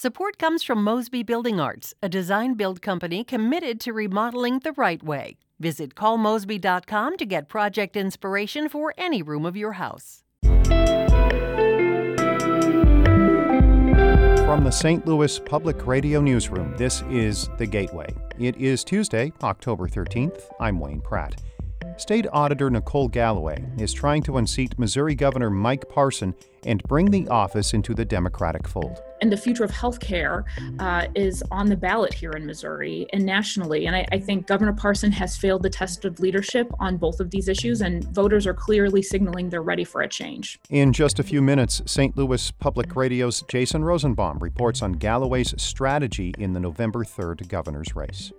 Support comes from Mosby Building Arts, a design build company committed to remodeling the right way. Visit callmosby.com to get project inspiration for any room of your house. From the St. Louis Public Radio Newsroom, this is The Gateway. It is Tuesday, October 13th. I'm Wayne Pratt. State Auditor Nicole Galloway is trying to unseat Missouri Governor Mike Parson and bring the office into the Democratic fold. And the future of healthcare uh, is on the ballot here in Missouri and nationally. And I, I think Governor Parson has failed the test of leadership on both of these issues, and voters are clearly signaling they're ready for a change. In just a few minutes, St. Louis Public Radio's Jason Rosenbaum reports on Galloway's strategy in the November 3rd governor's race.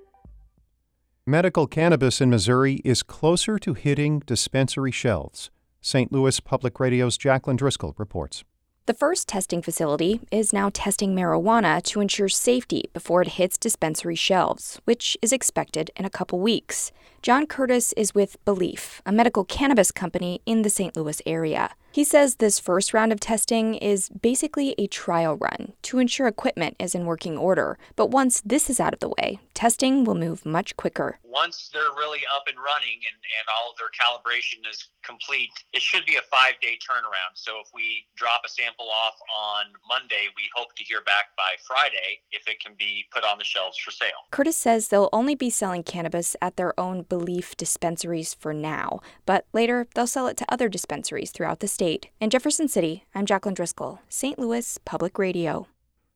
Medical cannabis in Missouri is closer to hitting dispensary shelves. St. Louis Public Radio's Jaclyn Driscoll reports. The first testing facility is now testing marijuana to ensure safety before it hits dispensary shelves, which is expected in a couple weeks. John Curtis is with BeLeaf, a medical cannabis company in the St. Louis area. He says this first round of testing is basically a trial run to ensure equipment is in working order. But once this is out of the way, testing will move much quicker. Once they're really up and running and, and all of their calibration is complete, it should be a five day turnaround. So if we drop a sample off on Monday, we hope to hear back by Friday if it can be put on the shelves for sale. Curtis says they'll only be selling cannabis at their own BeLeaf dispensaries for now, but later they'll sell it to other dispensaries throughout the state. In Jefferson City, I'm Jaclyn Driscoll, St. Louis Public Radio.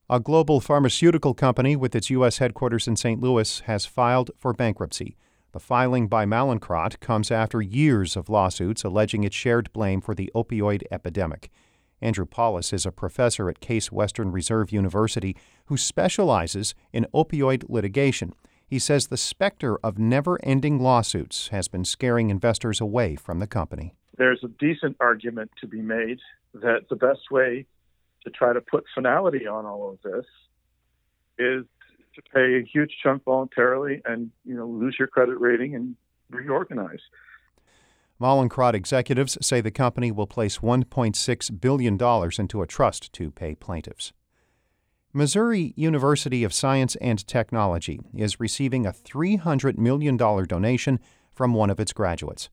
A global pharmaceutical company with its U.S. headquarters in St. Louis has filed for bankruptcy. The filing by Mallinckrodt comes after years of lawsuits alleging it shared blame for the opioid epidemic. Andrew Pollis is a professor at Case Western Reserve University who specializes in opioid litigation. He says the specter of never ending lawsuits has been scaring investors away from the company. There's a decent argument to be made that the best way to try to put finality on all of this is to pay a huge chunk voluntarily and you know lose your credit rating and reorganize. Mallinckrodt executives say the company will place $1.6 billion into a trust to pay plaintiffs. Missouri University of Science and Technology is receiving a $300 million donation from one of its graduates.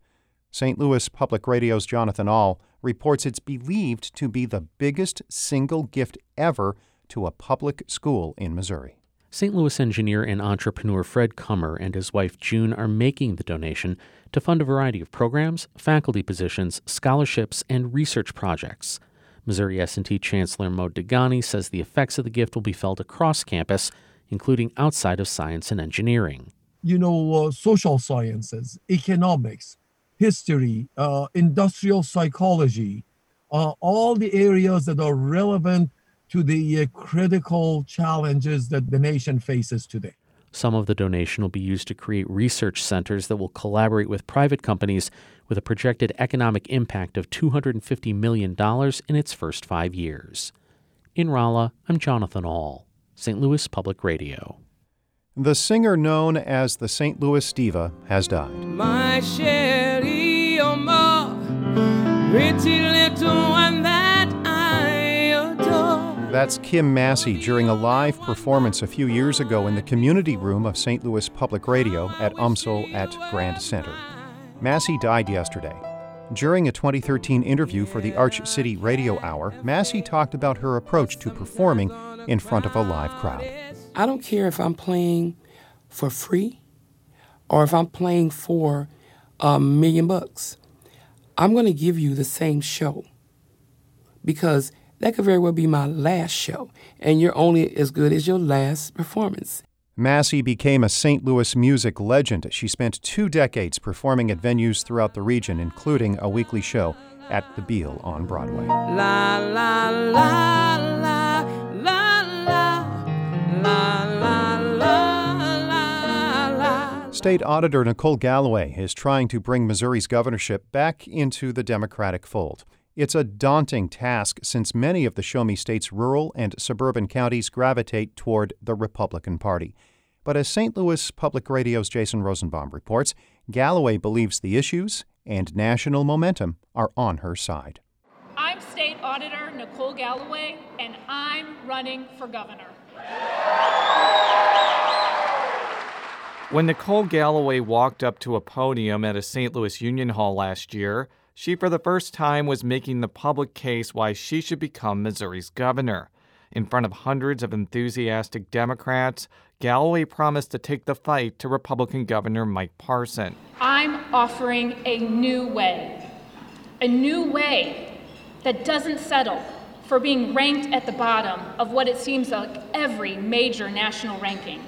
St. Louis Public Radio's Jonathan Ahl reports it's believed to be the biggest single gift ever to a public school in Missouri. St. Louis engineer and entrepreneur Fred Kummer and his wife June are making the donation to fund a variety of programs, faculty positions, scholarships, and research projects. Missouri S&T Chancellor Mo Dehghani says the effects of the gift will be felt across campus, including outside of science and engineering. You know, uh, social sciences, economics, history, uh, industrial psychology, uh, all the areas that are relevant to the uh, critical challenges that the nation faces today. Some of the donation will be used to create research centers that will collaborate with private companies with a projected economic impact of $250 million in its first five years. In Rolla, I'm Jonathan Ahl, St. Louis Public Radio. The singer known as the St. Louis Diva has died. My Sherry, pretty little one that that's Kim Massey during a live performance a few years ago in the community room of St. Louis Public Radio at UMSL at Grand Center. Massey died yesterday. During a 2013 interview for the Arch City Radio Hour, Massey talked about her approach to performing in front of a live crowd. I don't care if I'm playing for free or if I'm playing for a million bucks. I'm going to give you the same show because that could very well be my last show, and you're only as good as your last performance. Massey became a St. Louis music legend. She spent two decades performing at venues throughout the region, including a weekly show at the Beale on Broadway. La, la, la, la, la, la, la, State Auditor Nicole Galloway is trying to bring Missouri's governorship back into the Democratic fold. It's a daunting task since many of the Show Me State's rural and suburban counties gravitate toward the Republican Party. But as St. Louis Public Radio's Jason Rosenbaum reports, Galloway believes the issues and national momentum are on her side. I'm State Auditor Nicole Galloway, and I'm running for governor. When Nicole Galloway walked up to a podium at a St. Louis Union Hall last year, she for the first time was making the public case why she should become Missouri's governor. In front of hundreds of enthusiastic Democrats, Galloway promised to take the fight to Republican Governor Mike Parson. I'm offering a new way, a new way that doesn't settle for being ranked at the bottom of what it seems like every major national ranking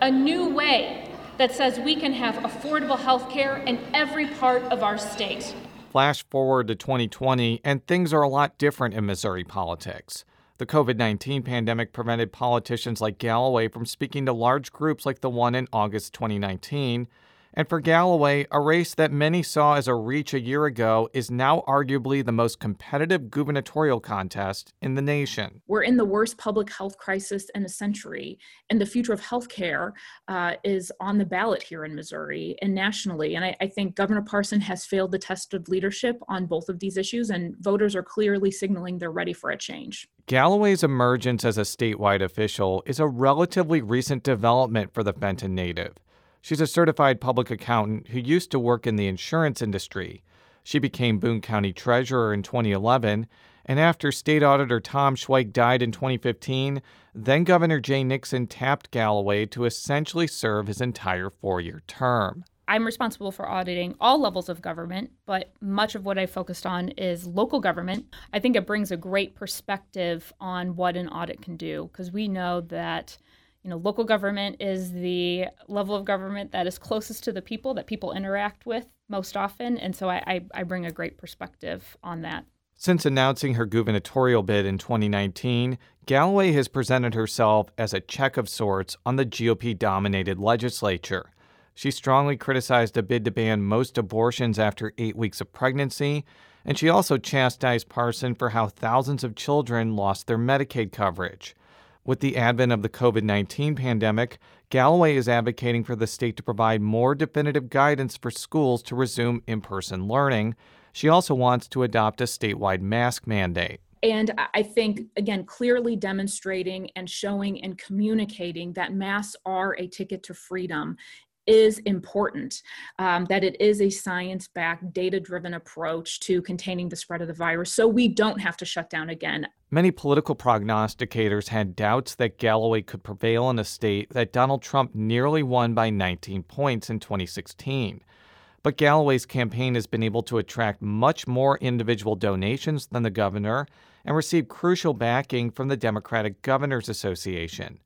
a new way that says we can have affordable health care in every part of our state. Flash forward to 2020, and things are a lot different in Missouri politics. The COVID 19 pandemic prevented politicians like Galloway from speaking to large groups like the one in August 2019, and for Galloway, a race that many saw as a reach a year ago is now arguably the most competitive gubernatorial contest in the nation. We're in the worst public health crisis in a century, and the future of healthcare uh, is on the ballot here in Missouri and nationally. And I, I think Governor Parson has failed the test of leadership on both of these issues, and voters are clearly signaling they're ready for a change. Galloway's emergence as a statewide official is a relatively recent development for the Fenton native. She's a certified public accountant who used to work in the insurance industry. She became Boone County Treasurer in 2011, and after State Auditor Tom Schweich died in 2015, then Governor Jay Nixon tapped Galloway to essentially serve his entire four year term. I'm responsible for auditing all levels of government, but much of what I focused on is local government. I think it brings a great perspective on what an audit can do because we know that you know, local government is the level of government that is closest to the people that people interact with most often. And so I, I, bring a great perspective on that. Since announcing her gubernatorial bid in 2019, Galloway has presented herself as a check of sorts on the GOP dominated legislature. She strongly criticized a bid to ban most abortions after eight weeks of pregnancy, and she also chastised Parson for how thousands of children lost their Medicaid coverage. With the advent of the COVID 19 pandemic, Galloway is advocating for the state to provide more definitive guidance for schools to resume in person learning. She also wants to adopt a statewide mask mandate. And I think, again, clearly demonstrating and showing and communicating that masks are a ticket to freedom is important, um, that it is a science backed, data driven approach to containing the spread of the virus so we don't have to shut down again. Many political prognosticators had doubts that Galloway could prevail in a state that Donald Trump nearly won by 19 points in 2016. But Galloway's campaign has been able to attract much more individual donations than the governor and receive crucial backing from the Democratic Governors Association.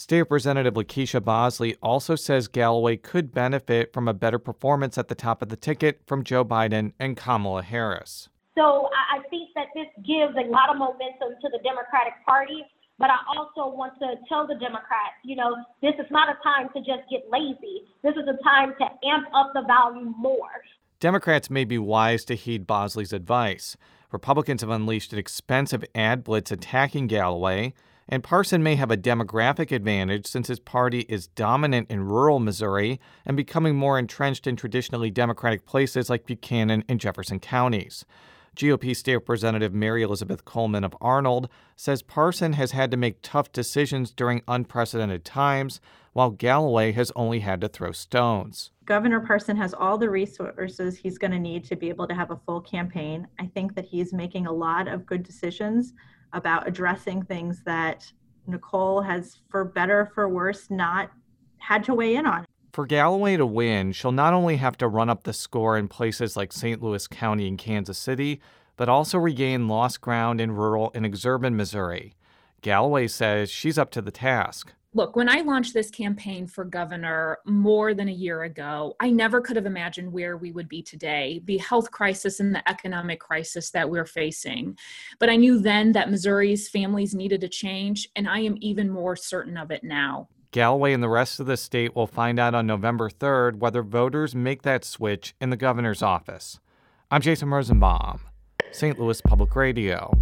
State Representative LaKeySha Bosley also says Galloway could benefit from a better performance at the top of the ticket from Joe Biden and Kamala Harris. So I think that this gives a lot of momentum to the Democratic Party. But I also want to tell the Democrats, you know, this is not a time to just get lazy. This is a time to amp up the value more. Democrats may be wise to heed Bosley's advice. Republicans have unleashed an expensive ad blitz attacking Galloway. And Parson may have a demographic advantage since his party is dominant in rural Missouri and becoming more entrenched in traditionally Democratic places like Buchanan and Jefferson counties. GOP State Representative Mary Elizabeth Coleman of Arnold says Parson has had to make tough decisions during unprecedented times, while Galloway has only had to throw stones. Governor Parson has all the resources he's going to need to be able to have a full campaign. I think that he's making a lot of good decisions about addressing things that Nicole has, for better for worse, not had to weigh in on. For Galloway to win, she'll not only have to run up the score in places like St. Louis County and Kansas City, but also regain lost ground in rural and exurban Missouri. Galloway says she's up to the task. Look, when I launched this campaign for governor more than a year ago, I never could have imagined where we would be today, the health crisis and the economic crisis that we're facing. But I knew then that Missouri's families needed a change, and I am even more certain of it now. Galloway and the rest of the state will find out on November 3rd whether voters make that switch in the governor's office. I'm Jason Rosenbaum, St. Louis Public Radio.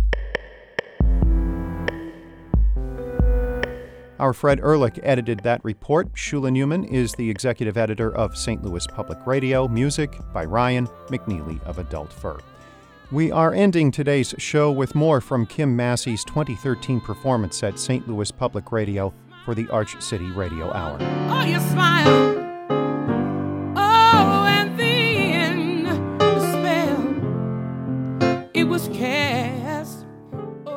Our Fred Ehrlich edited that report. Shula Neuman is the executive editor of St. Louis Public Radio. Music by Ryan McNeely of Adult Fur. We are ending today's show with more from Kim Massey's 2013 performance at St. Louis Public Radio for the Arch City Radio Hour. Oh, you smile. Oh, and then the spell it was cast.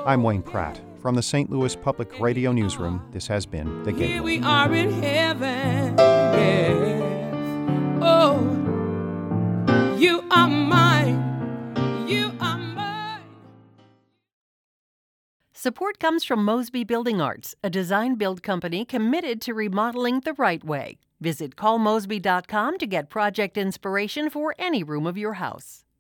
I'm Wayne Pratt. From the St. Louis Public Radio Newsroom, this has been The Gate. Here we are in heaven. Yes. Oh, you are mine. You are mine. Support comes from Mosby Building Arts, a design build company committed to remodeling the right way. Visit callmosby.com to get project inspiration for any room of your house.